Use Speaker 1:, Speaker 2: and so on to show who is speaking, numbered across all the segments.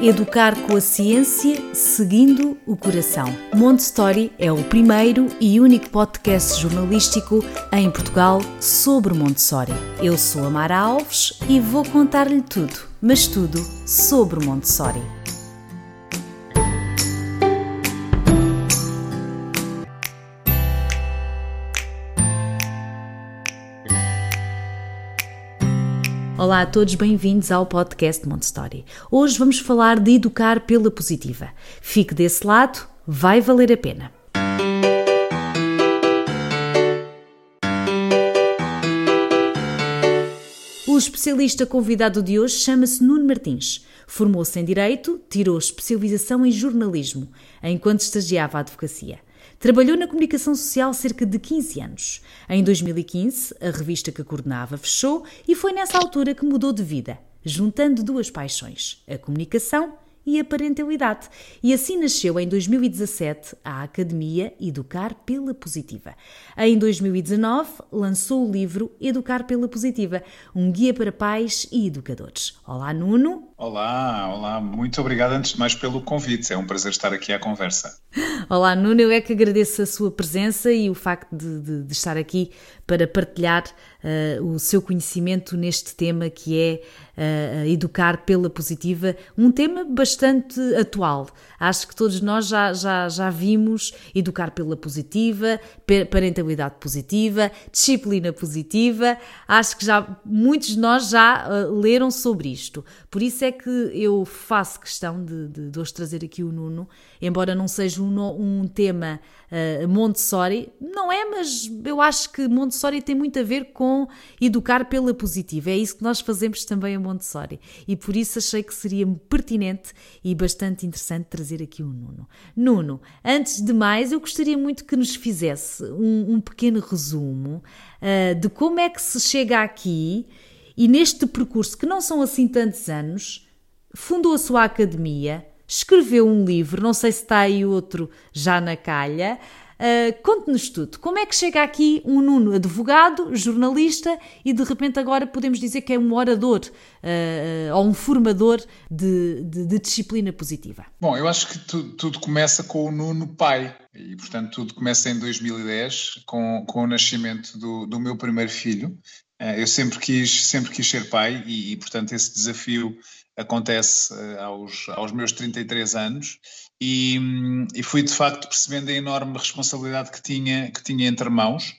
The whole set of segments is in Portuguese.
Speaker 1: Educar com a ciência, seguindo o coração. Montessori é o primeiro e único podcast jornalístico em Portugal sobre Montessori. Eu sou a Mara Alves e vou contar-lhe tudo, mas tudo sobre Montessori. Olá a todos, bem-vindos ao podcast Montessori. Hoje vamos falar de educar pela positiva. Fique desse lado, vai valer a pena. O especialista convidado de hoje chama-se Nuno Martins. Formou-se em Direito, tirou especialização em jornalismo, enquanto estagiava a advocacia. Trabalhou na comunicação social cerca de 15 anos. Em 2015, a revista que coordenava fechou e foi nessa altura que mudou de vida, juntando duas paixões: a comunicação e a parentalidade. E assim nasceu em 2017 a Academia Educar pela Positiva. Em 2019 lançou o livro Educar pela Positiva, um guia para pais e educadores. Olá, Nuno.
Speaker 2: Olá, olá, muito obrigado antes de mais pelo convite. É um prazer estar aqui à conversa.
Speaker 1: Olá, Nuno, eu é que agradeço a sua presença e o facto de, de, de estar aqui para partilhar uh, o seu conhecimento neste tema que é educar pela positiva, um tema bastante atual. Acho que todos nós já, já, já vimos educar pela positiva, parentalidade positiva, disciplina positiva. Acho que já muitos de nós já uh, leram sobre isto. Por isso é que eu faço questão de, de, de hoje trazer aqui o Nuno, embora não seja um, um tema uh, Montessori, não é, mas eu acho que Montessori tem muito a ver com educar pela positiva. É isso que nós fazemos também a Montessori. E por isso achei que seria pertinente e bastante interessante trazer aqui o Nuno. Nuno, antes de mais, eu gostaria muito que nos fizesse um, um pequeno resumo uh, de como é que se chega aqui e neste percurso, que não são assim tantos anos, fundou a sua academia, escreveu um livro, não sei se está aí outro já na calha. Uh, Conte-nos tudo. Como é que chega aqui um Nuno, advogado, jornalista e de repente agora podemos dizer que é um orador uh, ou um formador de, de, de, disciplina positiva?
Speaker 2: Bom, eu acho que tu, tudo começa com o Nuno pai e portanto tudo começa em 2010 com, com o nascimento do, do meu primeiro filho. Uh, eu sempre quis, sempre quis ser pai e, e portanto esse desafio acontece uh, aos, aos meus 33 anos e, e, fui de facto percebendo a enorme responsabilidade que tinha, que tinha entre mãos.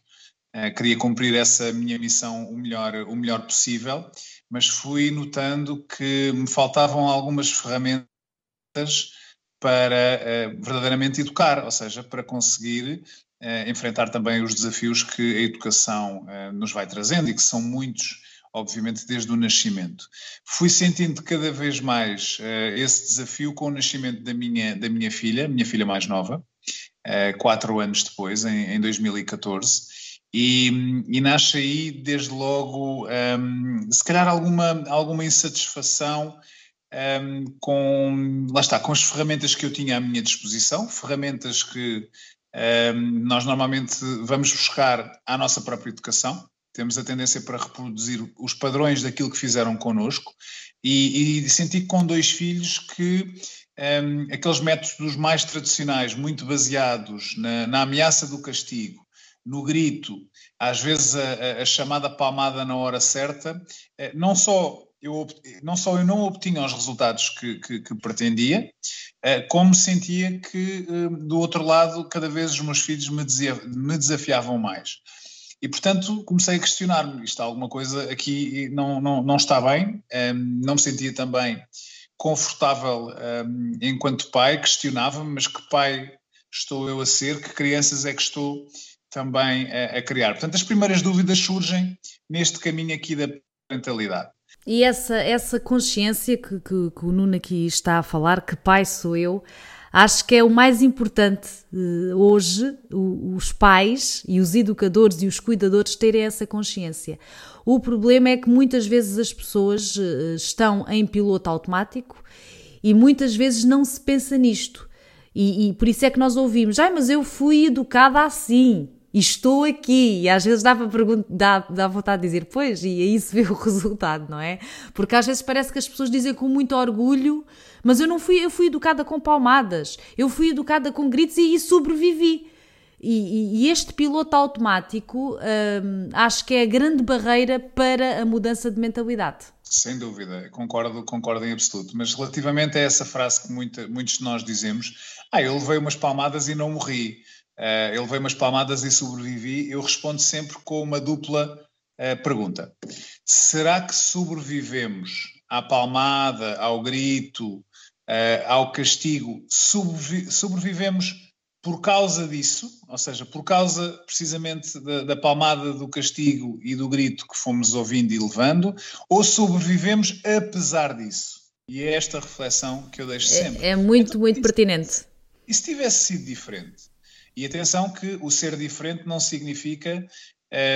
Speaker 2: Uh, queria cumprir essa minha missão o melhor, o melhor possível, mas fui notando que me faltavam algumas ferramentas para uh, verdadeiramente educar, ou seja, para conseguir enfrentar também os desafios que a educação nos vai trazendo e que são muitos obviamente desde o nascimento. Fui sentindo cada vez mais uh, esse desafio com o nascimento da minha, da minha filha, minha filha mais nova, quatro anos depois, em, em 2014, e, e, nasce aí desde logo, um, ehm, se calhar alguma, alguma insatisfação um, ehm, com, lá está, com as ferramentas que eu tinha à minha disposição, ferramentas que nós normalmente vamos buscar à nossa própria educação, temos a tendência para reproduzir os padrões daquilo que fizeram connosco. E, e senti com dois filhos que um, aqueles métodos mais tradicionais, muito baseados na, na, ameaça do castigo, no grito, às vezes a, a chamada palmada na hora certa, eh, não só eu, não só eu não obtinha os resultados que, que, que pretendia, eh, como sentia que eh, do outro lado cada vez os meus filhos me, me desafiavam mais. E, portanto, comecei a questionar-me: isto alguma coisa aqui não, não, não está bem, ehm, não me sentia também confortável enquanto pai, questionava-me, mas que pai estou eu a ser, que crianças é que estou também a, a criar? Portanto, as primeiras dúvidas surgem neste caminho aqui da parentalidade.
Speaker 1: E essa, essa consciência que, que, que o Nuno aqui está a falar, que pai sou eu, Acho que é o mais importante uh, hoje, os pais e os educadores e os cuidadores terem essa consciência. O problema é que muitas vezes as pessoas uh, estão em piloto automático e muitas vezes não se pensa nisto. E, e, por isso é que nós ouvimos, ah, mas eu fui educada assim. E estou aqui. E às vezes dá, dá, dá vontade de dizer, pois, e aí se vê o resultado, não é? Porque às vezes parece que as pessoas dizem com muito orgulho, mas eu não fui, eu fui educada com palmadas, eu fui educada com gritos e, e sobrevivi. E, e, este piloto automático hum, acho que é a grande barreira para a mudança de mentalidade.
Speaker 2: Sem dúvida, concordo, concordo em absoluto. Mas relativamente a essa frase que muita, muitos de nós dizemos, ah, eu levei umas palmadas e não morri, uh, eu levei umas palmadas e sobrevivi, eu respondo sempre com uma dupla uh, pergunta. Será que sobrevivemos à palmada, ao grito, uh, ao castigo, sobrevi sobrevivemos por causa disso, ou seja, por causa precisamente da, da, palmada do castigo e do grito que fomos ouvindo e levando, ou sobrevivemos apesar disso? E é esta reflexão que eu deixo é, sempre.
Speaker 1: É, é muito, então, muito pertinente.
Speaker 2: E se tivesse sido diferente? E atenção que o ser diferente não significa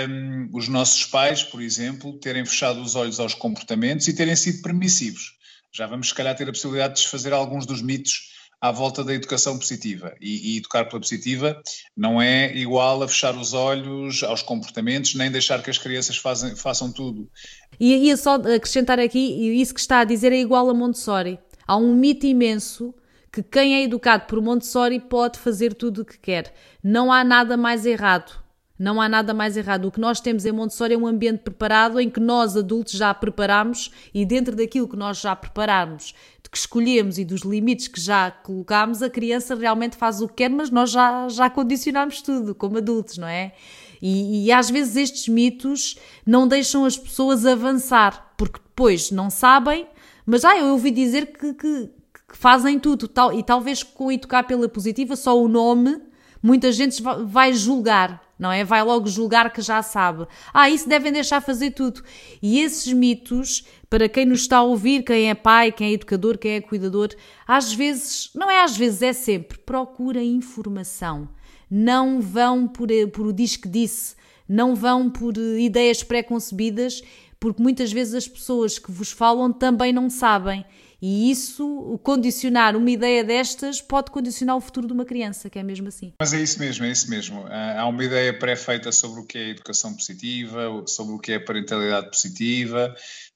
Speaker 2: um, os nossos pais, por exemplo, terem fechado os olhos aos comportamentos e terem sido permissivos. Já vamos, se calhar, ter a possibilidade de desfazer alguns dos mitos à volta da educação positiva. E, e, educar pela positiva não é igual a fechar os olhos aos comportamentos, nem deixar que as crianças fazem, façam tudo.
Speaker 1: E ia só acrescentar aqui, isso que está a dizer é igual a Montessori. Há um mito imenso que quem é educado por Montessori pode fazer tudo o que quer. Não há nada mais errado. Não há nada mais errado. O que nós temos em Montessori é um ambiente preparado em que nós, adultos, já preparamos e dentro daquilo que nós já preparamos, que escolhemos e dos limites que já colocamos, a criança realmente faz o que quer, mas nós já, já condicionamos tudo como adultos, não é? E, e às vezes estes mitos não deixam as pessoas avançar, porque depois não sabem, mas ah, eu ouvi dizer que, que, que fazem tudo, tal, e talvez com educar pela positiva, só o nome, muita gente vai julgar não é? Vai logo julgar que já sabe. Ah, isso devem deixar fazer tudo. E esses mitos, para quem nos está a ouvir, quem é pai, quem é educador, quem é cuidador, às vezes, não é às vezes, é sempre, procura informação. Não vão por, por o diz que disse, não vão por ideias pré-concebidas, porque muitas vezes as pessoas que vos falam também não sabem. E isso, condicionar uma ideia destas, pode condicionar o futuro de uma criança, que é mesmo assim.
Speaker 2: Mas é isso mesmo, é isso mesmo. Ah, há uma ideia pré-feita sobre o que é educação positiva, sobre o que é parentalidade positiva,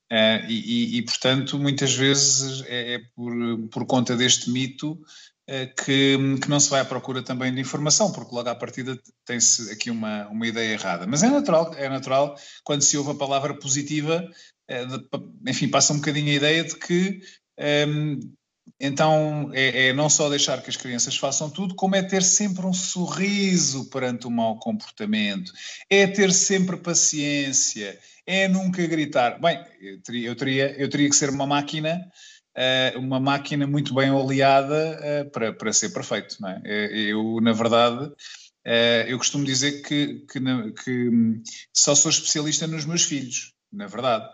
Speaker 2: ah, e, e, portanto, muitas vezes é, é por, por conta deste mito ah, que, que, não se vai à procura também de informação, porque logo à partida tem-se aqui uma, uma ideia errada. Mas é natural, é natural quando se ouve a palavra positiva, enfim, passa um bocadinho a ideia de que então é, é, não só deixar que as crianças façam tudo, como é ter sempre um sorriso perante o mau comportamento, é ter sempre paciência, é nunca gritar. Bem, eu teria, eu teria, eu teria que ser uma máquina, uh, uma máquina muito bem oleada uh, para, para ser perfeito. Não é? Eh, eu, na verdade, eu costumo dizer que, que, que só sou especialista nos meus filhos, na verdade.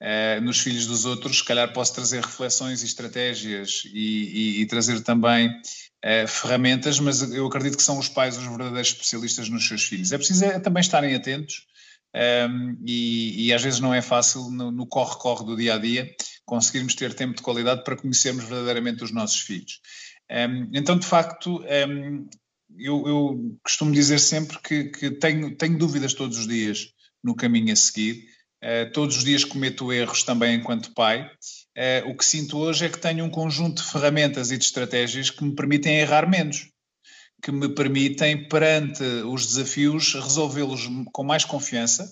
Speaker 2: Uh, nos filhos dos outros, se calhar posso trazer reflexões e estratégias e, e, e trazer também uh, ferramentas, mas eu acredito que são os pais os verdadeiros especialistas nos seus filhos. É preciso é, também estarem atentos um, ehm, e, e, às vezes não é fácil no corre-corre do dia a dia conseguirmos ter tempo de qualidade para conhecermos verdadeiramente os nossos filhos. Um, ehm, então, de facto, um, ehm, eu, eu, costumo dizer sempre que, que tenho, tenho dúvidas todos os dias no caminho a seguir todos os dias cometo erros também enquanto pai. Uh, o que sinto hoje é que tenho um conjunto de ferramentas e de estratégias que me permitem errar menos, que me permitem, perante os desafios, resolvê-los com mais confiança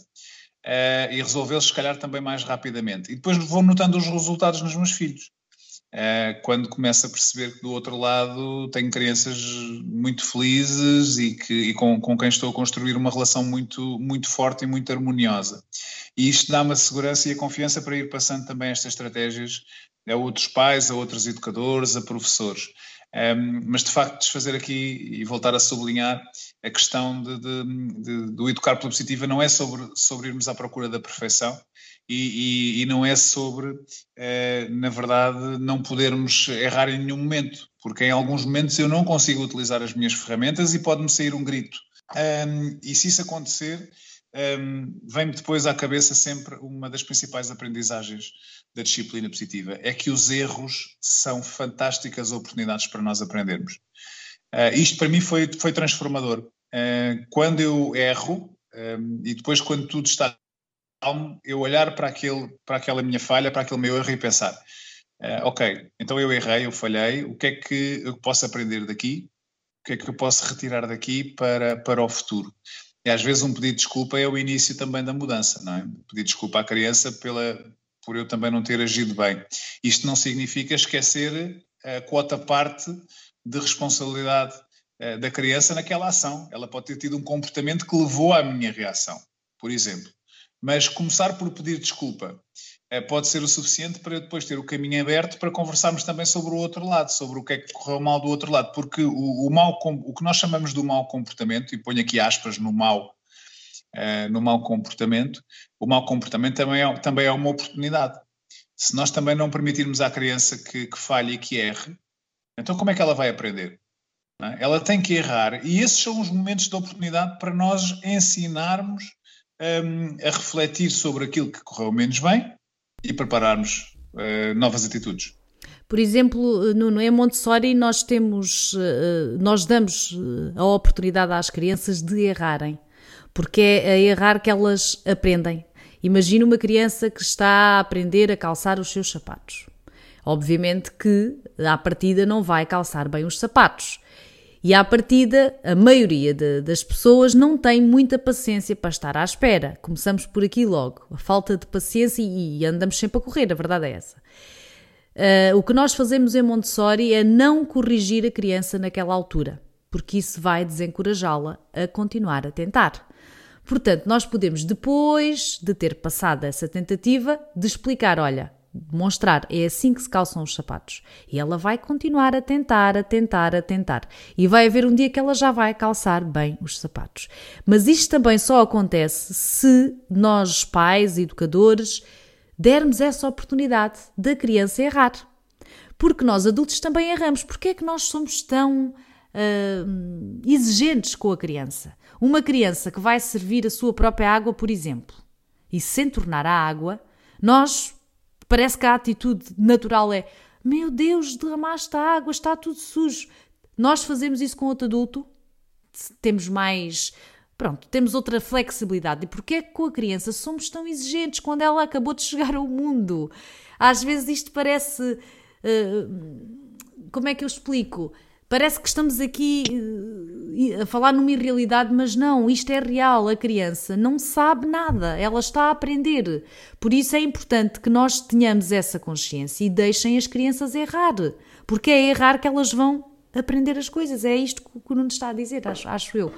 Speaker 2: uh, e resolvê-los, se calhar, também mais rapidamente. E depois vou notando os resultados nos meus filhos. Quando começo a perceber que do outro lado tenho crianças muito felizes e, que, e com, com quem estou a construir uma relação muito, muito forte e muito harmoniosa. E isto dá-me a segurança e a confiança para ir passando também estas estratégias a outros pais, a outros educadores, a professores. Um, mas de facto, desfazer aqui e voltar a sublinhar a questão de, de, de, do educar pela positiva não é sobre, sobre irmos à procura da perfeição e, e, e não é sobre, uh, na verdade, não podermos errar em nenhum momento, porque em alguns momentos eu não consigo utilizar as minhas ferramentas e pode-me sair um grito. Um, e se isso acontecer, um, vem-me depois à cabeça sempre uma das principais aprendizagens da disciplina positiva: é que os erros são fantásticas oportunidades para nós aprendermos. Uh, isto para mim foi, foi transformador. uh, quando eu erro, um, e depois quando tudo está eu olhar para, aquele, para aquela minha falha, para aquele meu erro e pensar, uh, ok, então eu errei, eu falhei, o que é que eu posso aprender daqui? O que é que eu posso retirar daqui para, para o futuro? E às vezes um pedido de desculpa é o início também da mudança, não é? Pedir desculpa à criança pela, por eu também não ter agido bem. Isto não significa esquecer a quota parte de responsabilidade eh, da criança naquela ação. Ela pode ter tido um comportamento que levou à minha reação, por exemplo. Mas começar por pedir desculpa eh, pode ser o suficiente para depois ter o caminho aberto para conversarmos também sobre o outro lado, sobre o que é que correu mal do outro lado, porque o, o, mal, o que nós chamamos do mau comportamento, e ponho aqui aspas no mau, uh, no mau comportamento, o mau comportamento também é, também é uma oportunidade. Se nós também não permitirmos à criança que, que falhe e que erre, então como é que ela vai aprender? É? Ela tem que errar e esses são os momentos de oportunidade para nós ensinarmos um, a refletir sobre aquilo que correu menos bem e prepararmos uh, novas atitudes.
Speaker 1: Por exemplo, Nuno, em Montessori nós temos, uh, nós damos eh, a oportunidade às crianças de errarem, porque é a errar que elas aprendem. Imagina uma criança que está a aprender a calçar os seus sapatos. Obviamente que à partida não vai calçar bem os sapatos. E à partida, a maioria de, das pessoas não tem muita paciência para estar à espera. Começamos por aqui logo. A falta de paciência e, e andamos sempre a correr, a verdade é essa. Uh, o que nós fazemos em Montessori é não corrigir a criança naquela altura, porque isso vai desencorajá-la a continuar a tentar. Portanto, nós podemos, depois de ter passado essa tentativa, de explicar: olha, demonstrar é assim que se calçam os sapatos. E ela vai continuar a tentar, a tentar, a tentar. E vai haver um dia que ela já vai calçar bem os sapatos. Mas isto também só acontece se nós, pais, educadores, dermos essa oportunidade da criança errar. Porque nós adultos também erramos. Porque é que nós somos tão uh, exigentes com a criança? Uma criança que vai servir a sua própria água, por exemplo, e sem tornar a água, nós Parece que a atitude natural é: Meu Deus, derramaste a água, está tudo sujo. Nós fazemos isso com outro adulto, temos mais. Pronto, temos outra flexibilidade. E porquê é que com a criança somos tão exigentes quando ela acabou de chegar ao mundo? Às vezes isto parece. Uh, como é que eu explico? Parece que estamos aqui uh, a falar numa irrealidade, mas não, isto é real. A criança não sabe nada, ela está a aprender. Por isso é importante que nós tenhamos essa consciência e deixem as crianças errar, porque é errar que elas vão aprender as coisas. É isto que o Nuno está a dizer, acho, acho eu.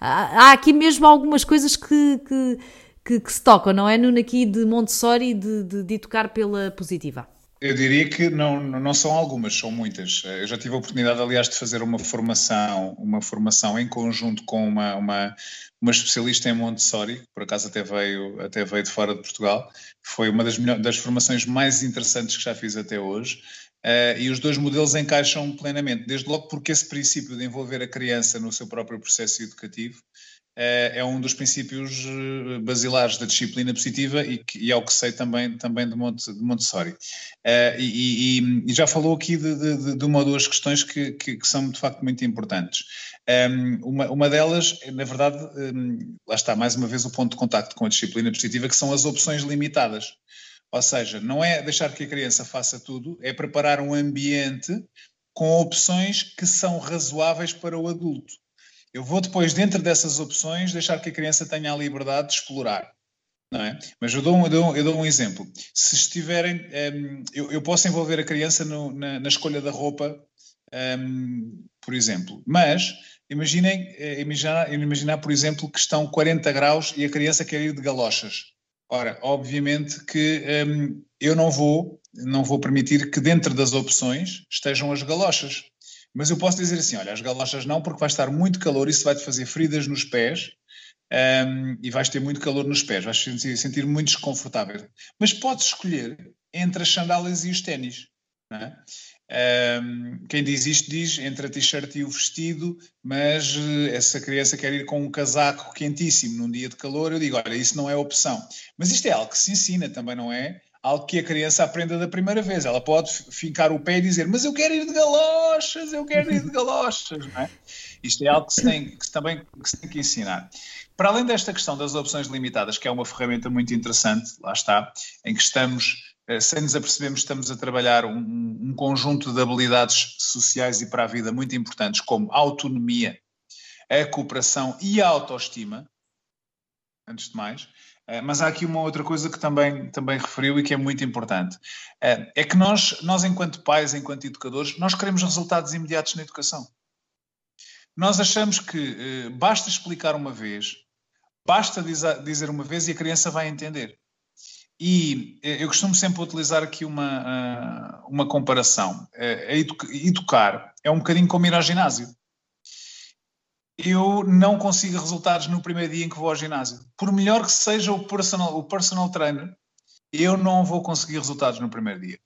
Speaker 1: Há, há, aqui mesmo algumas coisas que, que, que, que, se tocam, não é, Nuno, aqui de Montessori, de, de, de educar pela positiva.
Speaker 2: Eu diria que não, não são algumas, são muitas. Eu já tive a oportunidade, aliás, de fazer uma formação, uma formação em conjunto com uma, uma, uma especialista em Montessori, por acaso até veio, até veio de fora de Portugal. Foi uma das, das formações mais interessantes que já fiz até hoje. Uh, e os dois modelos encaixam plenamente, desde logo porque esse princípio de envolver a criança no seu próprio processo educativo é, é um dos princípios eh, basilares da disciplina positiva e, que, e é o que sei também, também de, de Montessori. Uh, e, e, e, já falou aqui de, de, de, uma ou duas questões que, que, que, são de facto muito importantes. Um, ehm, uma, uma delas, na verdade, um, ehm, lá está mais uma vez o ponto de contacto com a disciplina positiva, que são as opções limitadas. Ou seja, não é deixar que a criança faça tudo, é preparar um ambiente com opções que são razoáveis para o adulto. Eu vou depois, dentro dessas opções, deixar que a criança tenha a liberdade de explorar. Não é? Mas eu dou, um, eu, dou, eu dou um exemplo. Se estiverem, um, ehm, eu, eu, posso envolver a criança no, na, na, escolha da roupa, um, ehm, por exemplo, mas imaginem, eh, imaginar, imaginar, por exemplo, que estão 40 graus e a criança quer ir de galochas. Ora, obviamente que ehm, eu não vou, não vou permitir que dentro das opções estejam as galochas. Mas eu posso dizer assim: olha, as galochas não, porque vai estar muito calor, isso vai-te fazer feridas nos pés um, e vais ter muito calor nos pés, vais sentir, sentir muito desconfortável. Mas podes escolher entre as sandálias e os ténis. É? Um, quem diz isto diz entre a t-shirt e o vestido, mas uh, essa criança quer ir com um casaco quentíssimo num dia de calor, eu digo, olha, isso não é opção. Mas isto é algo que se ensina também, não é? Algo que a criança aprenda da primeira vez. Ela pode fincar o pé e dizer, mas eu quero ir de galochas, eu quero ir de galochas, não é? Isto é algo que se tem, que se também que se tem que ensinar. Para além desta questão das opções limitadas, que é uma ferramenta muito interessante, lá está, em que estamos eh, sem nos apercebermos, estamos a trabalhar um, um, conjunto de habilidades sociais e para a vida muito importantes, como autonomia, a cooperação e a autoestima, antes de mais. Eh, mas há aqui uma outra coisa que também, também referiu e que é muito importante. Eh, é que nós, nós, enquanto pais, enquanto educadores, nós queremos resultados imediatos na educação. Nós achamos que basta explicar uma vez, basta dizer uma vez e a criança vai entender. E eh, eu costumo sempre utilizar aqui uma, uma comparação. Eh, educar é um bocadinho como ir ao ginásio. Eu não consigo resultados no primeiro dia em que vou ao ginásio. Por melhor que seja o personal, o personal trainer, eu não vou conseguir resultados no primeiro dia.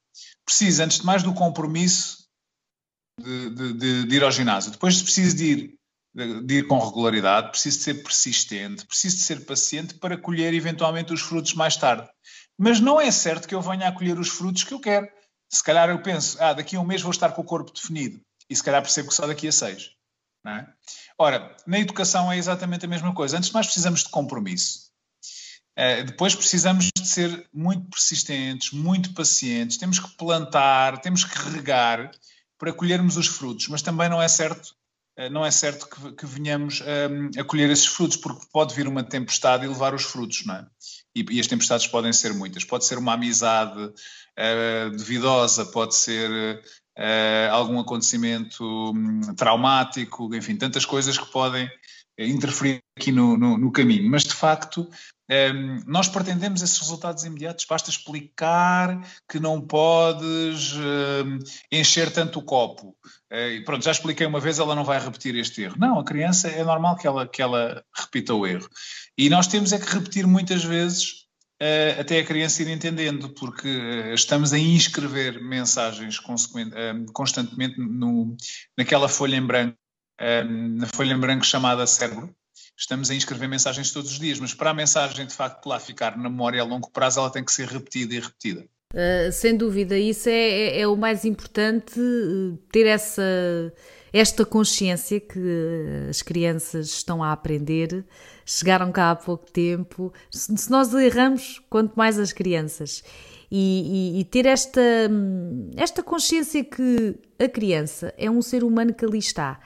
Speaker 2: Preciso, antes de mais, do compromisso de, de, de, de ir ao ginásio. Depois preciso de ir, de ir com regularidade, preciso de ser persistente, preciso de ser paciente para colher eventualmente os frutos mais tarde. Mas não é certo que eu venha a colher os frutos que eu quero. Se calhar eu penso, ah, daqui a um mês vou estar com o corpo definido. E se calhar percebo que só daqui a seis. É? Ora, na educação é exatamente a mesma coisa. Antes de mais precisamos de compromisso. Uh, depois precisamos de ser muito persistentes, muito pacientes, temos que plantar, temos que regar para colhermos os frutos, mas também não é certo, uh, não é certo que, que venhamos um, a colher esses frutos, porque pode vir uma tempestade e levar os frutos, não é? e, e as tempestades podem ser muitas. Pode ser uma amizade uh, duvidosa, pode ser uh, algum acontecimento um, traumático, enfim, tantas coisas que podem eh, interferir aqui no, no, no caminho. Mas, de facto, um, nós pretendemos esses resultados imediatos. Basta explicar que não podes um, encher tanto o copo. Uh, pronto, já expliquei uma vez, ela não vai repetir este erro. Não, a criança é normal que ela, que ela repita o erro. E nós temos é que repetir muitas vezes uh, até a criança ir entendendo, porque uh, estamos a inscrever mensagens uh, constantemente no, naquela folha em branco, na folha em branco chamada cérebro. Estamos a inscrever mensagens todos os dias, mas para a mensagem de facto lá ficar na memória a longo prazo, ela tem que ser repetida e repetida.
Speaker 1: Sem dúvida, isso é, é, é, o mais importante, ter essa, esta consciência que as crianças estão a aprender chegaram cá há pouco tempo. Se nós erramos, quanto mais as crianças. E, e, e, ter esta, esta consciência que a criança é um ser humano que ali está.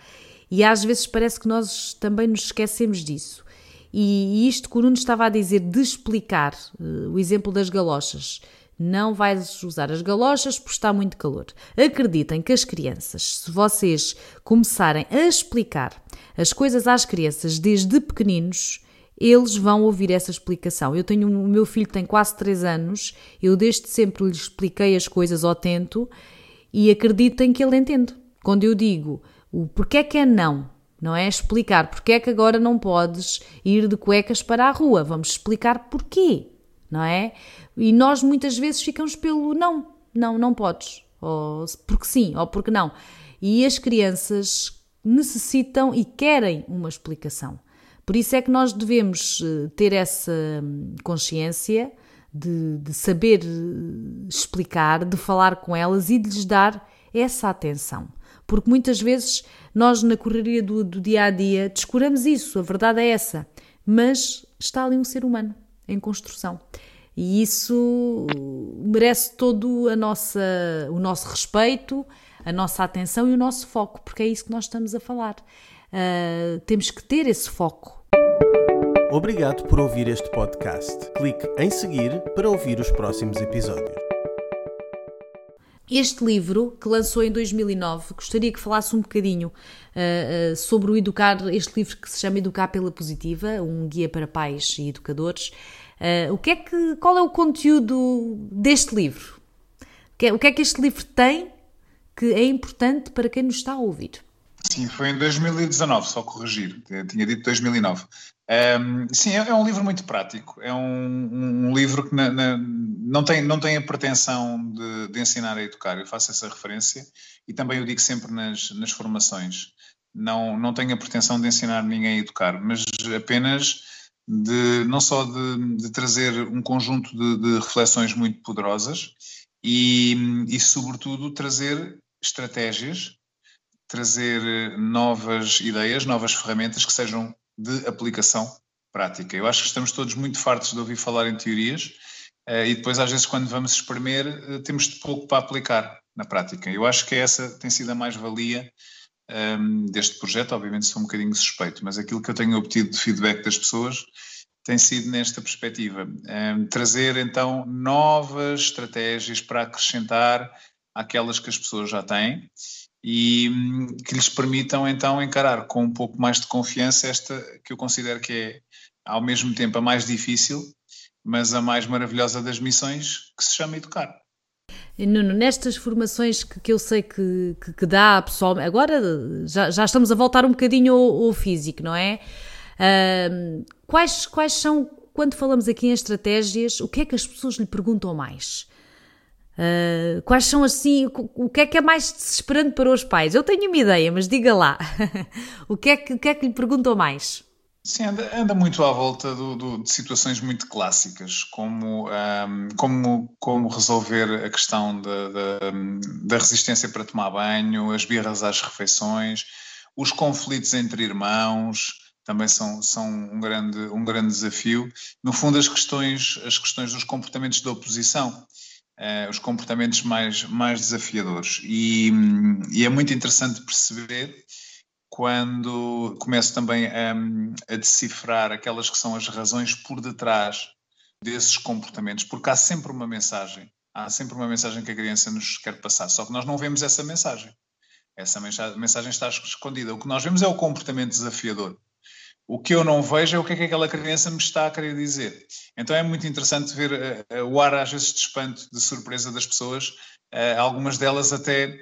Speaker 1: E às vezes parece que nós também nos esquecemos disso. E, e isto que o Nuno estava a dizer de explicar, uh, o exemplo das galochas. Não vais usar as galochas porque está muito calor. Acreditem que as crianças, se vocês começarem a explicar as coisas às crianças desde pequeninos, eles vão ouvir essa explicação. Eu tenho o meu filho tem quase 3 anos, eu desde sempre lhe expliquei as coisas ao tento e acreditem que ele entende. Quando eu digo o porquê é que é não, não é explicar porquê é que agora não podes ir de cuecas para a rua, vamos explicar porquê, não é? E nós muitas vezes ficamos pelo não, não, não podes, ou porque sim, ou porque não. E as crianças necessitam e querem uma explicação. Por isso é que nós devemos eh, ter essa hum, consciência de, de, saber eh, explicar, de falar com elas e de lhes dar essa atenção. Porque muitas vezes nós, na correria do, do dia a dia, descuramos isso, a verdade é essa. Mas está ali um ser humano em construção. E isso merece todo a nossa, o nosso respeito, a nossa atenção e o nosso foco, porque é isso que nós estamos a falar. Uh, temos que ter esse foco.
Speaker 3: Obrigado por ouvir este podcast. Clique em seguir para ouvir os próximos episódios.
Speaker 1: Este livro, que lançou em 2009, gostaria que falasse um bocadinho uh, uh, sobre o educar, este livro que se chama Educar pela Positiva, um guia para pais e educadores. Uh, o que é que, qual é o conteúdo deste livro? O que, é, o que é que este livro tem que é importante para quem nos está a ouvir.
Speaker 2: Sim, foi em 2019, só corrigir, tinha dito 2009. Um, sim, é, é, um livro muito prático, é um, um livro que na, na, não, tem, não tem a pretensão de, de, ensinar a educar, eu faço essa referência e também eu digo sempre nas, nas formações, não, não tenho a pretensão de ensinar ninguém a educar, mas apenas de não só de, de trazer um conjunto de, de reflexões muito poderosas e, e, sobretudo, trazer estratégias, trazer novas ideias, novas ferramentas que sejam de aplicação prática. Eu acho que estamos todos muito fartos de ouvir falar em teorias uh, e depois, às vezes, quando vamos espremer, uh, temos de pouco para aplicar na prática. Eu acho que essa tem sido a mais-valia um, deste projeto. Obviamente, sou um bocadinho suspeito, mas aquilo que eu tenho obtido de feedback das pessoas tem sido nesta perspectiva. Um, trazer, então, novas estratégias para acrescentar àquelas que as pessoas já têm e hum, que lhes permitam então encarar com um pouco mais de confiança esta que eu considero que é ao mesmo tempo a mais difícil, mas a mais maravilhosa das missões, que se chama educar.
Speaker 1: Nuno, nestas formações que, que eu sei que, que, que, dá pessoal, agora já, já estamos a voltar um bocadinho ao, ao físico, não é? Uh, quais, quais são, quando falamos aqui em estratégias, o que é que as pessoas lhe perguntam mais? Uh, quais são assim, o que é que é mais desesperante para os pais? Eu tenho uma ideia, mas diga lá, o, que é que, o que é que lhe perguntam mais?
Speaker 2: Sim, anda, anda muito à volta do, do, de situações muito clássicas, como, um, como, como resolver a questão da, da, da, resistência para tomar banho, as birras às refeições, os conflitos entre irmãos, também são, são um, grande, um grande desafio. No fundo, as questões, as questões dos comportamentos da oposição, uh, os comportamentos mais, mais desafiadores. E, e é muito interessante perceber quando começo também a, a, decifrar aquelas que são as razões por detrás desses comportamentos, porque há sempre uma mensagem, há sempre uma mensagem que a criança nos quer passar, só que nós não vemos essa mensagem. Essa mensagem está escondida. O que nós vemos é o comportamento desafiador. O que eu não vejo é o que é que aquela criança me está a querer dizer. Então é muito interessante ver uh, uh, o ar, às vezes, de espanto, de surpresa das pessoas. Uh, algumas delas até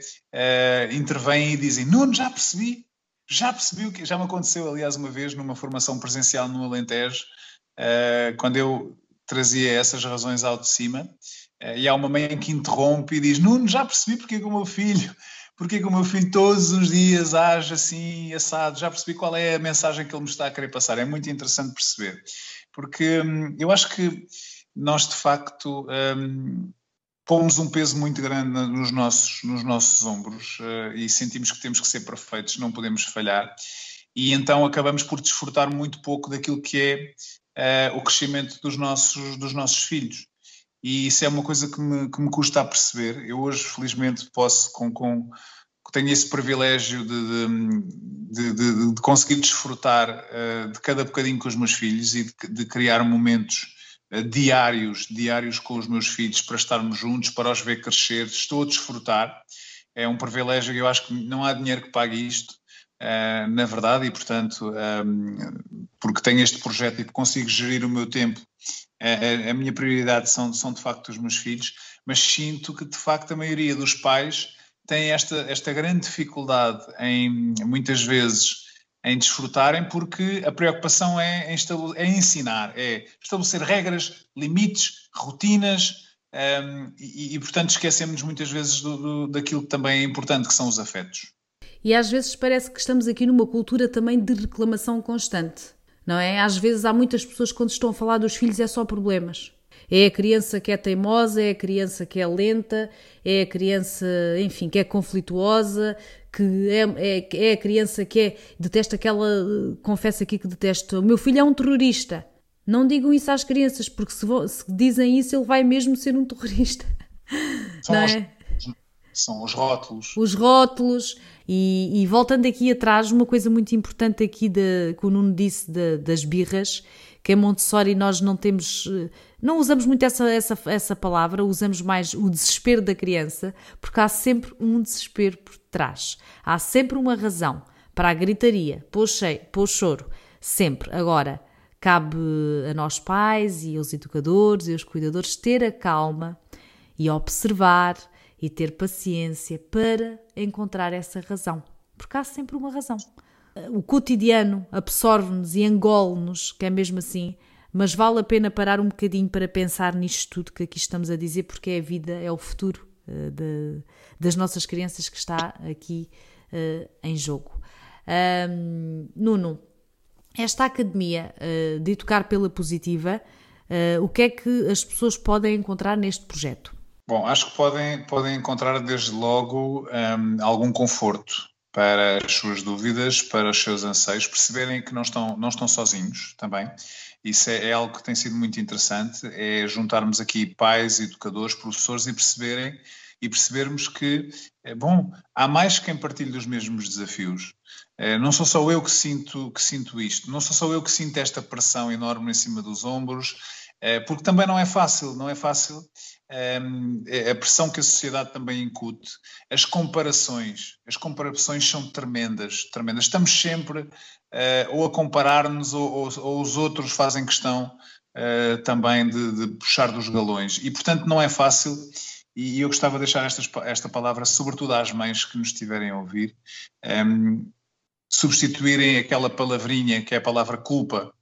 Speaker 2: intervêm e dizem: Nuno, já percebi, já percebi o que já me aconteceu, aliás, uma vez numa formação presencial no Alentejo, uh, quando eu trazia essas razões ao de cima, uh, e há uma mãe que interrompe e diz: Nuno, já percebi porque que o meu filho, porque que o meu filho todos os dias age assim, assado, já percebi qual é a mensagem que ele me está a querer passar. É muito interessante perceber, porque hum, eu acho que nós de facto. Hum, pomos um peso muito grande nos nossos, nos nossos ombros uh, e sentimos que temos que ser perfeitos, não podemos falhar, e então acabamos por desfrutar muito pouco daquilo que é uh, o crescimento dos nossos, dos nossos filhos. E isso é uma coisa que me, que me custa a perceber. Eu hoje, felizmente, posso, com, com tenho esse privilégio de, de, de, de conseguir desfrutar uh, de cada bocadinho com os meus filhos e de, criar momentos diários, diários com os meus filhos para estarmos juntos, para os ver crescer, estou a desfrutar. É um privilégio e eu acho que não há dinheiro que pague isto, uh, na verdade, e portanto, ehm, porque tenho este projeto e consigo gerir o meu tempo, a, a, minha prioridade são, são de facto os meus filhos, mas sinto que de facto a maioria dos pais tem esta, esta grande dificuldade em, muitas vezes, em desfrutarem, porque a preocupação é, é ensinar, é estabelecer regras, limites, rotinas, um, e, e, portanto esquecemos muitas vezes do, do, daquilo que também é importante, que são os afetos.
Speaker 1: E às vezes parece que estamos aqui numa cultura também de reclamação constante, não é? Às vezes há muitas pessoas quando estão a falar dos filhos é só problemas. É a criança que é teimosa, é a criança que é lenta, é a criança, enfim, que é conflituosa, que é, é, é a criança que é, detesta aquela, confessa aqui que detesta, o meu filho é um terrorista. Não digam isso às crianças, porque se, se dizem isso, ele vai mesmo ser um terrorista.
Speaker 2: São, não é? os, são os rótulos.
Speaker 1: Os rótulos. E, e, voltando aqui atrás, uma coisa muito importante aqui de, que o Nuno disse de, das birras, que em Montessori nós não temos, não usamos muito essa, essa, essa palavra, usamos mais o desespero da criança, porque há sempre um desespero por trás. Há sempre uma razão para a gritaria, para o choro, sempre. Agora, cabe a nós pais e aos educadores e aos cuidadores ter a calma e observar e ter paciência para encontrar essa razão, porque há sempre uma razão. O cotidiano absorve-nos e engole-nos, que é mesmo assim, mas vale a pena parar um bocadinho para pensar nisto tudo que aqui estamos a dizer, porque é a vida, é o futuro uh, de, das nossas crianças que está aqui uh, em jogo. Um, Nuno, esta academia uh, de educar pela positiva, o que é que as pessoas podem encontrar neste projeto?
Speaker 2: Bom, acho que podem, podem encontrar desde logo um, algum conforto para as suas dúvidas, para os seus anseios, perceberem que não estão, não estão sozinhos também. Isso é, é algo que tem sido muito interessante, é juntarmos aqui pais, educadores, professores e perceberem e percebermos que, é bom, há mais quem partilhe dos mesmos desafios. É, não sou só eu que sinto, que sinto isto, não sou só eu que sinto esta pressão enorme em cima dos ombros, é, porque também não é fácil, não é fácil a pressão que a sociedade também incute, as comparações, as comparações são tremendas, tremendas. Estamos sempre ou a comparar-nos ou, ou, ou, os outros fazem questão também de, de puxar dos galões. E, portanto, não é fácil e eu gostava de deixar esta palavra, sobretudo às mães que nos estiverem a ouvir, um, substituírem aquela palavrinha que é a palavra culpa,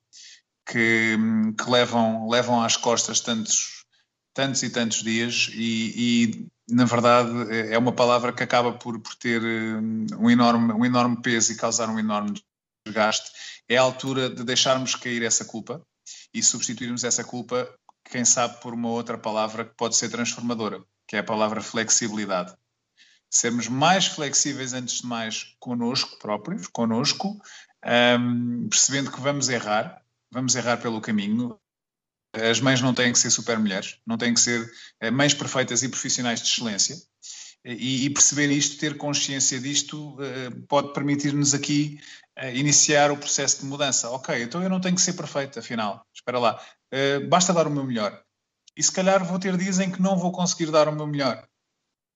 Speaker 2: que, que levam, levam às costas tantos, tantos e tantos dias, e, e, na verdade é uma palavra que acaba por, por ter um enorme, um enorme peso e causar um enorme desgaste. É a altura de deixarmos cair essa culpa e substituirmos essa culpa, quem sabe, por uma outra palavra que pode ser transformadora que é a palavra flexibilidade. Sermos mais flexíveis, antes de mais, connosco próprios, connosco, um, percebendo que vamos errar, vamos errar pelo caminho. As mães não têm que ser super mulheres, não têm que ser eh, mães perfeitas e profissionais de excelência. E, e perceber isto, ter consciência disto, uh, pode permitir-nos aqui iniciar o processo de mudança. Ok, então eu não tenho que ser perfeito, afinal. Espera lá. Basta dar o meu melhor e se calhar vou ter dias em que não vou conseguir dar o meu melhor.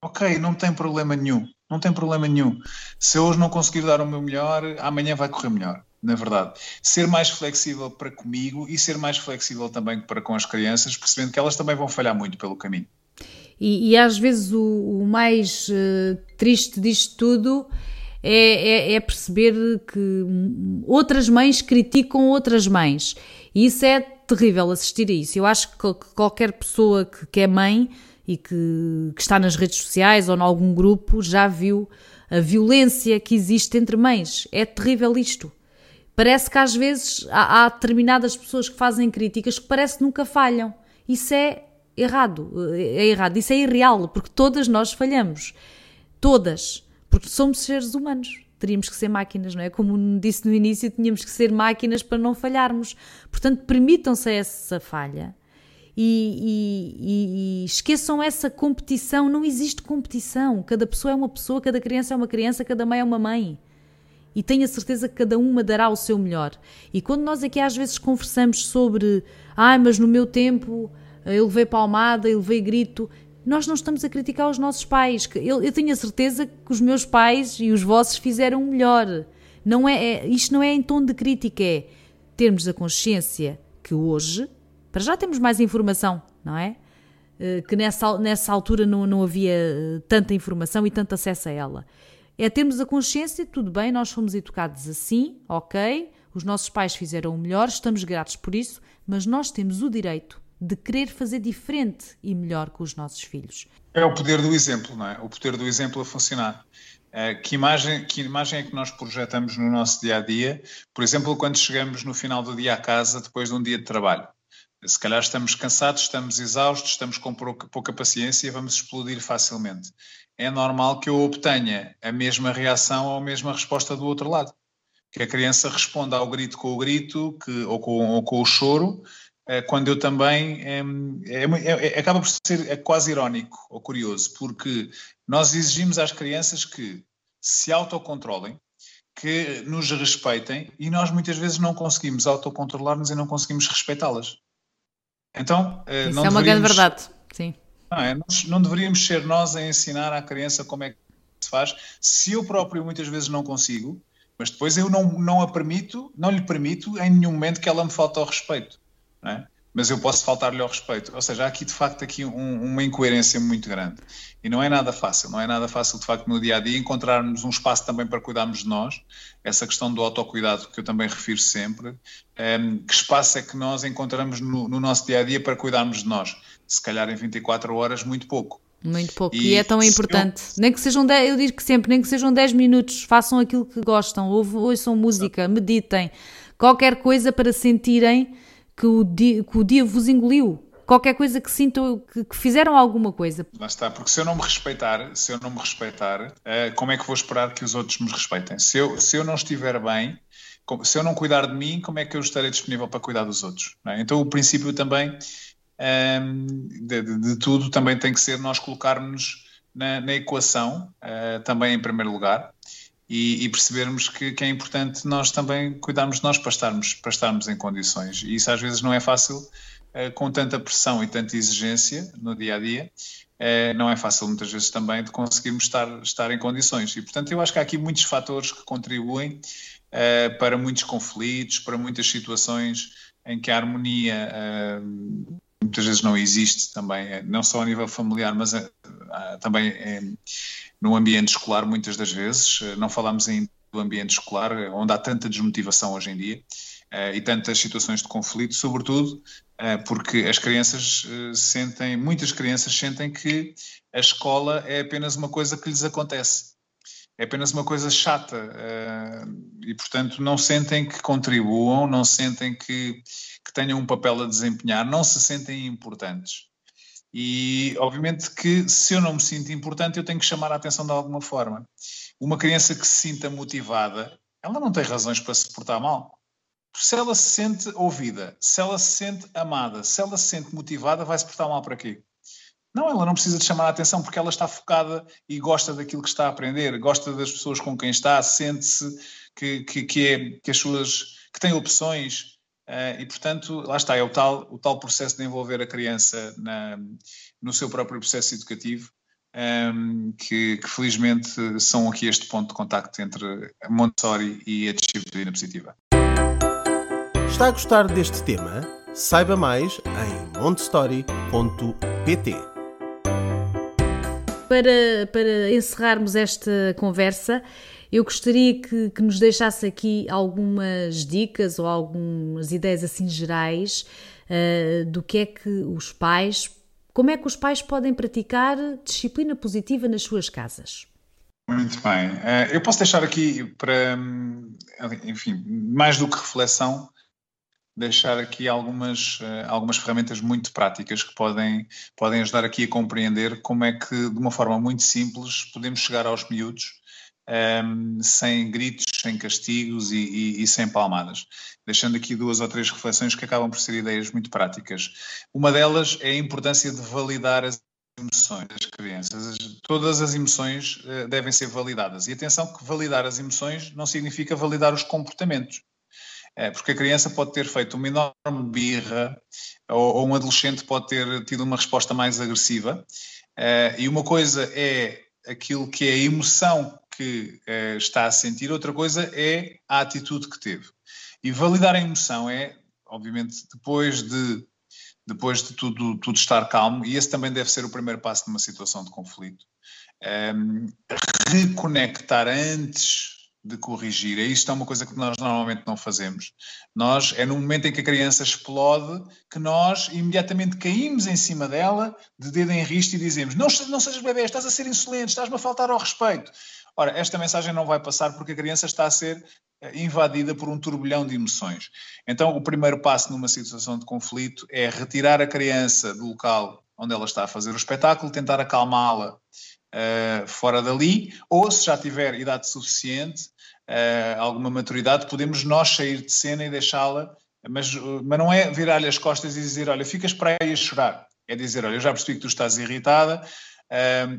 Speaker 2: Ok, não tem problema nenhum, não tem problema nenhum. Se hoje não conseguir dar o meu melhor, amanhã vai correr melhor, na verdade. Ser mais flexível para comigo e ser mais flexível também para com as crianças, percebendo que elas também vão falhar muito pelo caminho.
Speaker 1: E, e às vezes o, o mais uh, triste disto tudo é, é, é, perceber que outras mães criticam outras mães. E isso é terrível assistir a isso. Eu acho que qualquer pessoa que, que é mãe e que, que, está nas redes sociais ou em algum grupo já viu a violência que existe entre mães. É terrível isto. Parece que às vezes há, há determinadas pessoas que fazem críticas que parece que nunca falham. Isso é errado. É errado. Isso é irreal, porque todas nós falhamos. Todas. Porque somos seres humanos teríamos que ser máquinas, não é? Como disse no início, tínhamos que ser máquinas para não falharmos. Portanto, permitam-se essa falha e, e, e, esqueçam essa competição. Não existe competição. Cada pessoa é uma pessoa, cada criança é uma criança, cada mãe é uma mãe. E tenho a certeza que cada uma dará o seu melhor. E quando nós aqui às vezes conversamos sobre, ai, ah, mas no meu tempo eu levei palmada, eu levei grito, nós não estamos a criticar os nossos pais. Eu, tenho a certeza que os meus pais e os vossos fizeram melhor. Não é, é, isto não é em tom de crítica, é termos a consciência que hoje, para já temos mais informação, não é? Eh, que nessa, nessa altura não, não havia eh, tanta informação e tanto acesso a ela. É termos a consciência, tudo bem, nós fomos educados assim, ok, os nossos pais fizeram o melhor, estamos gratos por isso, mas nós temos o direito de querer fazer diferente e melhor com os nossos filhos.
Speaker 2: É o poder do exemplo, não é? O poder do exemplo a funcionar. É, que, imagem, que imagem é que nós projetamos no nosso dia a dia? Por exemplo, quando chegamos no final do dia à casa, depois de um dia de trabalho. Se calhar estamos cansados, estamos exaustos, estamos com pouca paciência e vamos explodir facilmente. É normal que eu obtenha a mesma reação ou a mesma resposta do outro lado. Que a criança responda ao grito com o grito que, ou, com, ou com o choro, eh, quando eu também. É, é, é, acaba por ser quase irónico ou curioso, porque nós exigimos às crianças que se autocontrolem, que nos respeitem e nós muitas vezes não conseguimos autocontrolar-nos e não conseguimos respeitá-las. Então,
Speaker 1: eh, Isso é uma grande verdade, sim.
Speaker 2: Não, é, nós, não deveríamos ser nós a ensinar à criança como é que se faz, se eu próprio muitas vezes não consigo, mas depois eu não, não a permito, não lhe permito em nenhum momento que ela me falte ao respeito é? mas eu posso faltar-lhe ao respeito. Ou seja, há aqui de facto aqui um, uma incoerência muito grande. E não é nada fácil, não é nada fácil de facto no dia a dia encontrarmos um espaço também para cuidarmos de nós, essa questão do autocuidado que eu também refiro sempre. Um, que espaço é que nós encontramos no, no, nosso dia a dia para cuidarmos de nós? Se calhar em 24 horas, muito pouco.
Speaker 1: Muito pouco, e, e é tão importante. Eu... Nem que sejam 10, eu digo que sempre, nem que sejam 10 minutos, façam aquilo que gostam, ouçam música, meditem qualquer coisa para sentirem que o dia, que o dia vos engoliu. Qualquer coisa que sintam, que, que, fizeram alguma coisa.
Speaker 2: Lá está, porque se eu não me respeitar, se eu não me respeitar, uh, como é que vou esperar que os outros me respeitem? Se eu, se eu não estiver bem, se eu não cuidar de mim, como é que eu estarei disponível para cuidar dos outros? É? Então o princípio também de, de, de, tudo também tem que ser nós colocarmos na, na equação, uh, também em primeiro lugar, e, e percebermos que, que, é importante nós também cuidarmos de nós para estarmos, para estarmos em condições. E isso às vezes não é fácil uh, com tanta pressão e tanta exigência no dia a dia. Uh, não é fácil muitas vezes também de conseguirmos estar, estar em condições. E portanto eu acho que há aqui muitos fatores que contribuem para muitos conflitos, para muitas situações em que a harmonia muitas vezes não existe também, não só a nível familiar, mas também no ambiente escolar muitas das vezes. Não falamos ainda do ambiente escolar, onde há tanta desmotivação hoje em dia uh, e tantas situações de conflito, sobretudo porque as crianças sentem, muitas crianças sentem que a escola é apenas uma coisa que lhes acontece. É apenas uma coisa chata e, portanto, não sentem que contribuam, não sentem que, que tenham um papel a desempenhar, não se sentem importantes. E obviamente que se eu não me sinto importante, eu tenho que chamar a atenção de alguma forma. Uma criança que se sinta motivada, ela não tem razões para se portar mal. Se ela se sente ouvida, se ela se sente amada, se ela se sente motivada, vai se portar mal para quê? Não, ela não precisa de chamar a atenção porque ela está focada e gosta daquilo que está a aprender, gosta das pessoas com quem está, sente-se que, que, que, é, que as suas que tem opções, Uh, e, portanto, lá está, é o tal, o tal processo de envolver a criança na, no seu próprio processo educativo, um, ehm, que, que, felizmente são aqui este ponto de contacto entre Montessori e a disciplina positiva.
Speaker 3: Está a gostar deste tema? Saiba mais em montessori.pt.
Speaker 1: Para, para encerrarmos esta conversa, eu gostaria que, que nos deixasse aqui algumas dicas ou algumas ideias assim gerais uh, do que é que os pais, como é que os pais podem praticar disciplina positiva nas suas casas.
Speaker 2: Muito bem. Uh, eu posso deixar aqui para, hum, enfim, mais do que reflexão, deixar aqui algumas, uh, algumas ferramentas muito práticas que podem, podem ajudar aqui a compreender como é que, de uma forma muito simples, podemos chegar aos miúdos um, sem gritos, sem castigos e, e, e, sem palmadas. Deixando aqui duas ou três reflexões que acabam por ser ideias muito práticas. Uma delas é a importância de validar as emoções das crianças. Todas as emoções uh, devem ser validadas. E atenção que validar as emoções não significa validar os comportamentos. É, porque a criança pode ter feito uma enorme birra ou, ou um adolescente pode ter tido uma resposta mais agressiva. Uh, e uma coisa é aquilo que é a emoção que uh, está a sentir, outra coisa é a atitude que teve. E validar a emoção é, obviamente, depois de, depois de tudo, tudo estar calmo, e esse também deve ser o primeiro passo numa situação de conflito. Um, ehm, reconectar antes de corrigir. E isto é uma coisa que nós normalmente não fazemos. Nós, é no momento em que a criança explode, que nós imediatamente caímos em cima dela, de dedo em riste, e dizemos: Não, não sejas bebê, estás a ser insolente, estás-me a faltar ao respeito. Ora, esta mensagem não vai passar porque a criança está a ser eh, invadida por um turbilhão de emoções. Então, o primeiro passo numa situação de conflito é retirar a criança do local onde ela está a fazer o espetáculo, tentar acalmá-la uh, fora dali, ou se já tiver idade suficiente, uh, alguma maturidade, podemos nós sair de cena e deixá-la, mas, mas não é virar-lhe as costas e dizer, olha, ficas para aí a chorar. É dizer, olha, eu já percebi que tu estás irritada,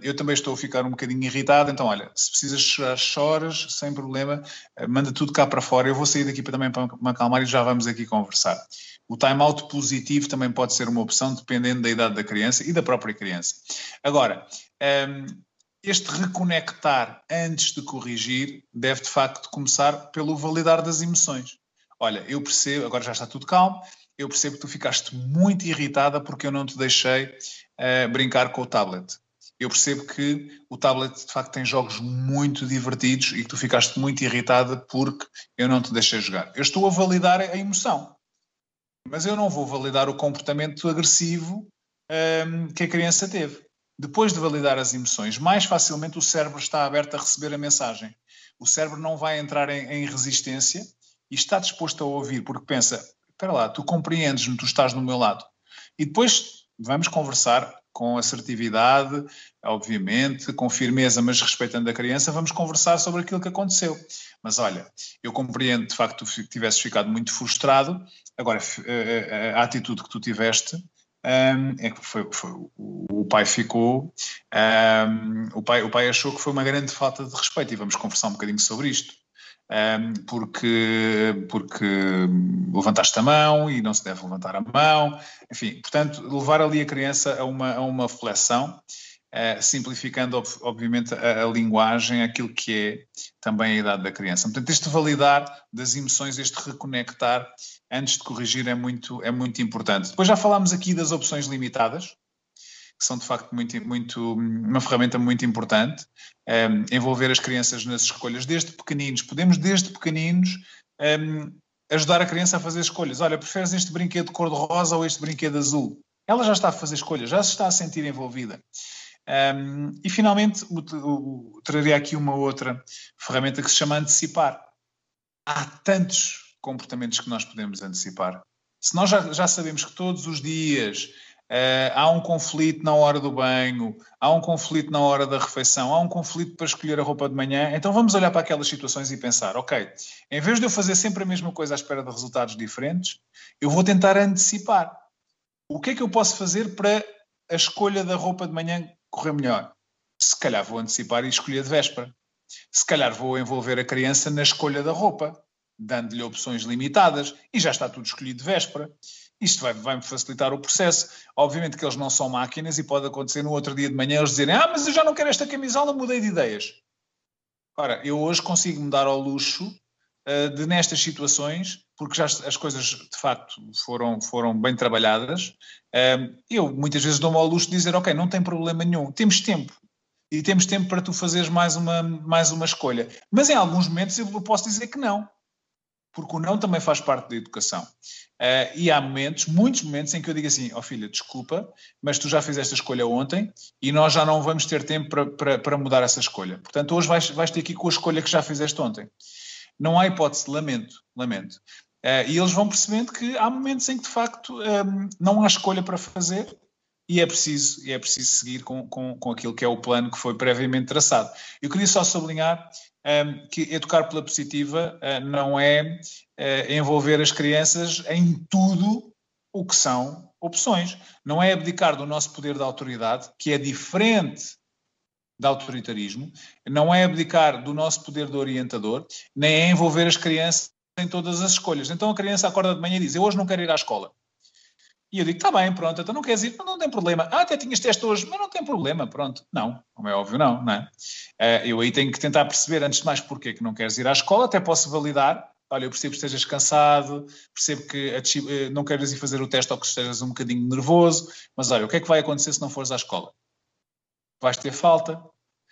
Speaker 2: eu também estou a ficar um bocadinho irritado, então olha, se precisas chorar, choras, sem problema, manda tudo cá para fora, eu vou sair daqui para, também para me acalmar e já vamos aqui conversar. O time-out positivo também pode ser uma opção, dependendo da idade da criança e da própria criança. Agora, um, este reconectar antes de corrigir deve de facto começar pelo validar das emoções. Olha, eu percebo, agora já está tudo calmo, eu percebo que tu ficaste muito irritada porque eu não te deixei uh, brincar com o tablet eu percebo que o tablet de facto tem jogos muito divertidos e que tu ficaste muito irritada porque eu não te deixei jogar. Eu estou a validar a emoção, mas eu não vou validar o comportamento agressivo um, que a criança teve. Depois de validar as emoções, mais facilmente o cérebro está aberto a receber a mensagem. O cérebro não vai entrar em, em resistência e está disposto a ouvir, porque pensa: espera lá, tu compreendes-me, tu estás no meu lado. E depois vamos conversar com assertividade, obviamente, com firmeza, mas respeitando a criança, vamos conversar sobre aquilo que aconteceu. Mas olha, eu compreendo de facto que tu tivesses ficado muito frustrado, agora a atitude que tu tiveste um, é que foi, foi, o pai ficou, um, o, pai, o pai achou que foi uma grande falta de respeito e vamos conversar um bocadinho sobre isto. Porque, porque levantaste a mão e não se deve levantar a mão, enfim, portanto, levar ali a criança a uma, a uma flexão Uh, simplificando, ob obviamente, a, a, linguagem, aquilo que é também a idade da criança. Portanto, este validar das emoções, este reconectar antes de corrigir é muito, é muito importante. Depois já falámos aqui das opções limitadas, que são de facto muito, muito, uma ferramenta muito importante. Um, envolver as crianças nas escolhas desde pequeninos. Podemos, desde pequeninos, um, ajudar a criança a fazer escolhas. Olha, preferes este brinquedo cor-de-rosa ou este brinquedo azul? Ela já está a fazer escolhas, já se está a sentir envolvida. Um, e finalmente, o, o, traria aqui uma outra ferramenta que se chama antecipar. Há tantos comportamentos que nós podemos antecipar. Se nós já, já sabemos que todos os dias uh, há um conflito na hora do banho, há um conflito na hora da refeição, há um conflito para escolher a roupa de manhã, então vamos olhar para aquelas situações e pensar: ok, em vez de eu fazer sempre a mesma coisa à espera de resultados diferentes, eu vou tentar antecipar. O que é que eu posso fazer para a escolha da roupa de manhã correr melhor. Se calhar vou antecipar e escolher de véspera. Se calhar vou envolver a criança na escolha da roupa, dando-lhe opções limitadas e já está tudo escolhido de véspera. Isto vai-me vai facilitar o processo. Obviamente que eles não são máquinas e pode acontecer no outro dia de manhã eles dizerem: Ah, mas eu já não quero esta camisola, mudei de ideias. Ora, eu hoje consigo me dar ao luxo uh, de, nestas situações, porque já as coisas de facto foram, foram bem trabalhadas, eu muitas vezes dou-me ao luxo de dizer, ok, não tem problema nenhum, temos tempo. E temos tempo para tu fazeres mais uma, mais uma escolha. Mas em alguns momentos eu posso dizer que não. Porque o não também faz parte da educação. Uh, e há momentos, muitos momentos, em que eu digo assim: Ó oh, filha, desculpa, mas tu já fizeste a escolha ontem e nós já não vamos ter tempo para, para, para mudar essa escolha. Portanto, hoje vais, vais ter aqui com a escolha que já fizeste ontem. Não há hipótese, lamento, lamento. Uh, e eles vão percebendo que há momentos em que de facto um, ehm, não há escolha para fazer e é preciso, e é preciso seguir com, com, com aquilo que é o plano que foi previamente traçado. Eu queria só sublinhar um, que educar pela positiva uh, não é uh, envolver as crianças em tudo o que são opções. Não é abdicar do nosso poder de autoridade, que é diferente de autoritarismo, não é abdicar do nosso poder de orientador, nem é envolver as crianças em todas as escolhas. Então a criança acorda de manhã e diz: Eu hoje não quero ir à escola. E eu digo: Está bem, pronto, então não queres ir? Não, não tem problema. Ah, até tinhas teste hoje, mas não tem problema, pronto. Não, como é óbvio, não, não é? Uh, eu aí tenho que tentar perceber, antes de mais, porquê que não queres ir à escola, até posso validar. Olha, eu percebo que estejas cansado, percebo que eh, não queres ir fazer o teste ou que estejas um bocadinho nervoso, mas olha, o que é que vai acontecer se não fores à escola? Vais ter falta.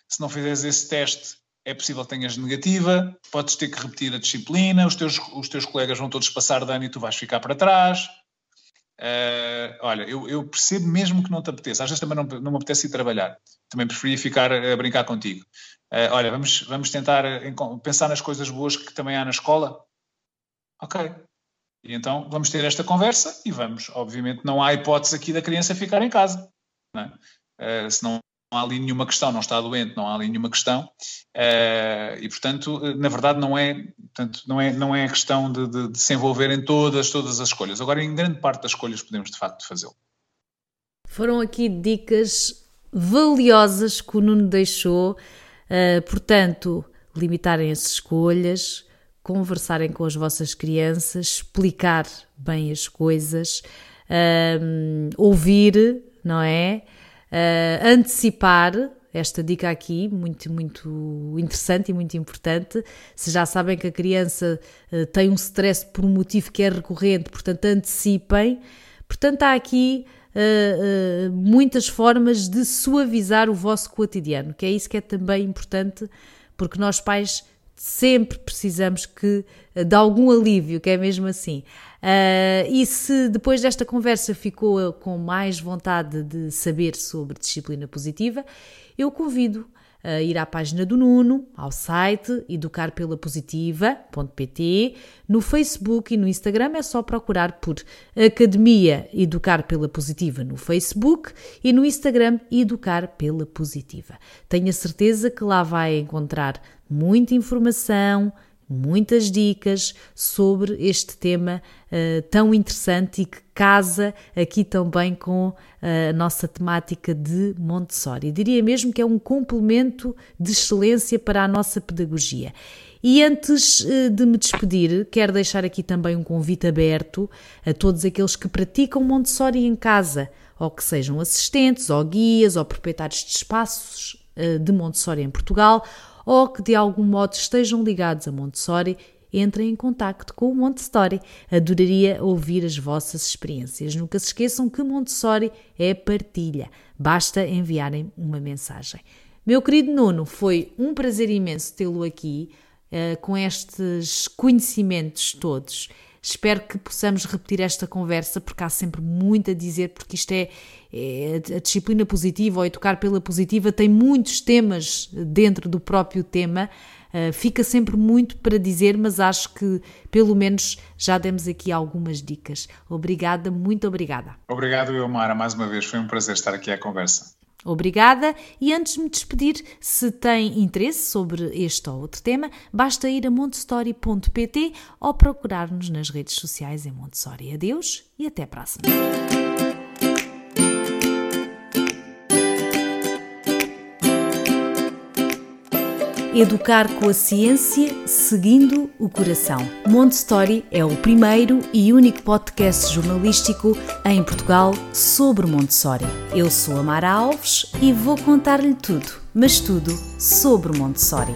Speaker 2: Se não fizeres esse teste, é possível que tenhas negativa, podes ter que repetir a disciplina, os teus, os teus colegas vão todos passar de ano e tu vais ficar para trás. Uh, olha, eu, eu, percebo mesmo que não te apeteça, às vezes também não, não me apetece ir trabalhar, também preferia ficar a brincar contigo. Uh, olha, vamos, vamos tentar pensar nas coisas boas que também há na escola? Ok. E então vamos ter esta conversa e vamos, obviamente, não há hipótese aqui da criança ficar em casa. Não é? uh, senão não há ali nenhuma questão, não está doente, não há ali nenhuma questão, uh, e portanto, na verdade, não é, portanto, não é, não é questão de, de, de, se envolver em todas, todas as escolhas. Agora, em grande parte das escolhas, podemos de facto fazê-lo.
Speaker 1: Foram aqui dicas valiosas que o Nuno deixou, uh, portanto, limitarem as escolhas, conversarem com as vossas crianças, explicar bem as coisas, ouvir, não é? Uh, antecipar esta dica aqui, muito, muito interessante e muito importante. Se já sabem que a criança uh, tem um stress por um motivo que é recorrente, portanto, antecipem. Portanto, há aqui uh, uh, muitas formas de suavizar o vosso cotidiano, que é isso que é também importante, porque nós pais sempre precisamos que de algum alívio, que é mesmo assim. Uh, e se depois desta conversa ficou com mais vontade de saber sobre disciplina positiva, eu convido uh, ir à página do Nuno, ao site educarpelapositiva.pt. No Facebook e no Instagram é só procurar por Academia Educar pela Positiva no Facebook e no Instagram Educar pela Positiva. Tenho a certeza que lá vai encontrar muita informação, muitas dicas sobre este tema uh, tão interessante e que casa aqui também com a nossa temática de Montessori. Diria mesmo que é um complemento de excelência para a nossa pedagogia. E antes uh, de me despedir, quero deixar aqui também um convite aberto a todos aqueles que praticam Montessori em casa, ou que sejam assistentes, ou guias, ou proprietários de espaços de Montessori em Portugal, ou que de algum modo estejam ligados a Montessori, entrem em contacto com o Montessori. Adoraria ouvir as vossas experiências. Nunca se esqueçam que Montessori é partilha. Basta enviarem uma mensagem. Meu querido Nuno, foi um prazer imenso tê-lo aqui uh, com estes conhecimentos todos. Espero que possamos repetir esta conversa, porque há sempre muito a dizer, porque isto é, é, a disciplina positiva ou educar pela positiva tem muitos temas dentro do próprio tema. Uh, fica sempre muito para dizer, mas acho que pelo menos já demos aqui algumas dicas. Obrigada, muito obrigada.
Speaker 2: Obrigado, Elmara, mais uma vez. Foi um prazer estar aqui à conversa.
Speaker 1: Obrigada e antes de me despedir, se tem interesse sobre este ou outro tema, basta ir a montessori.pt ou procurar-nos nas redes sociais em Montessori. Adeus e até a próxima. Educar com a ciência, seguindo o coração. Montessori é o primeiro e único podcast jornalístico em Portugal sobre Montessori. Eu sou a Mara Alves e vou contar-lhe tudo, mas tudo sobre Montessori.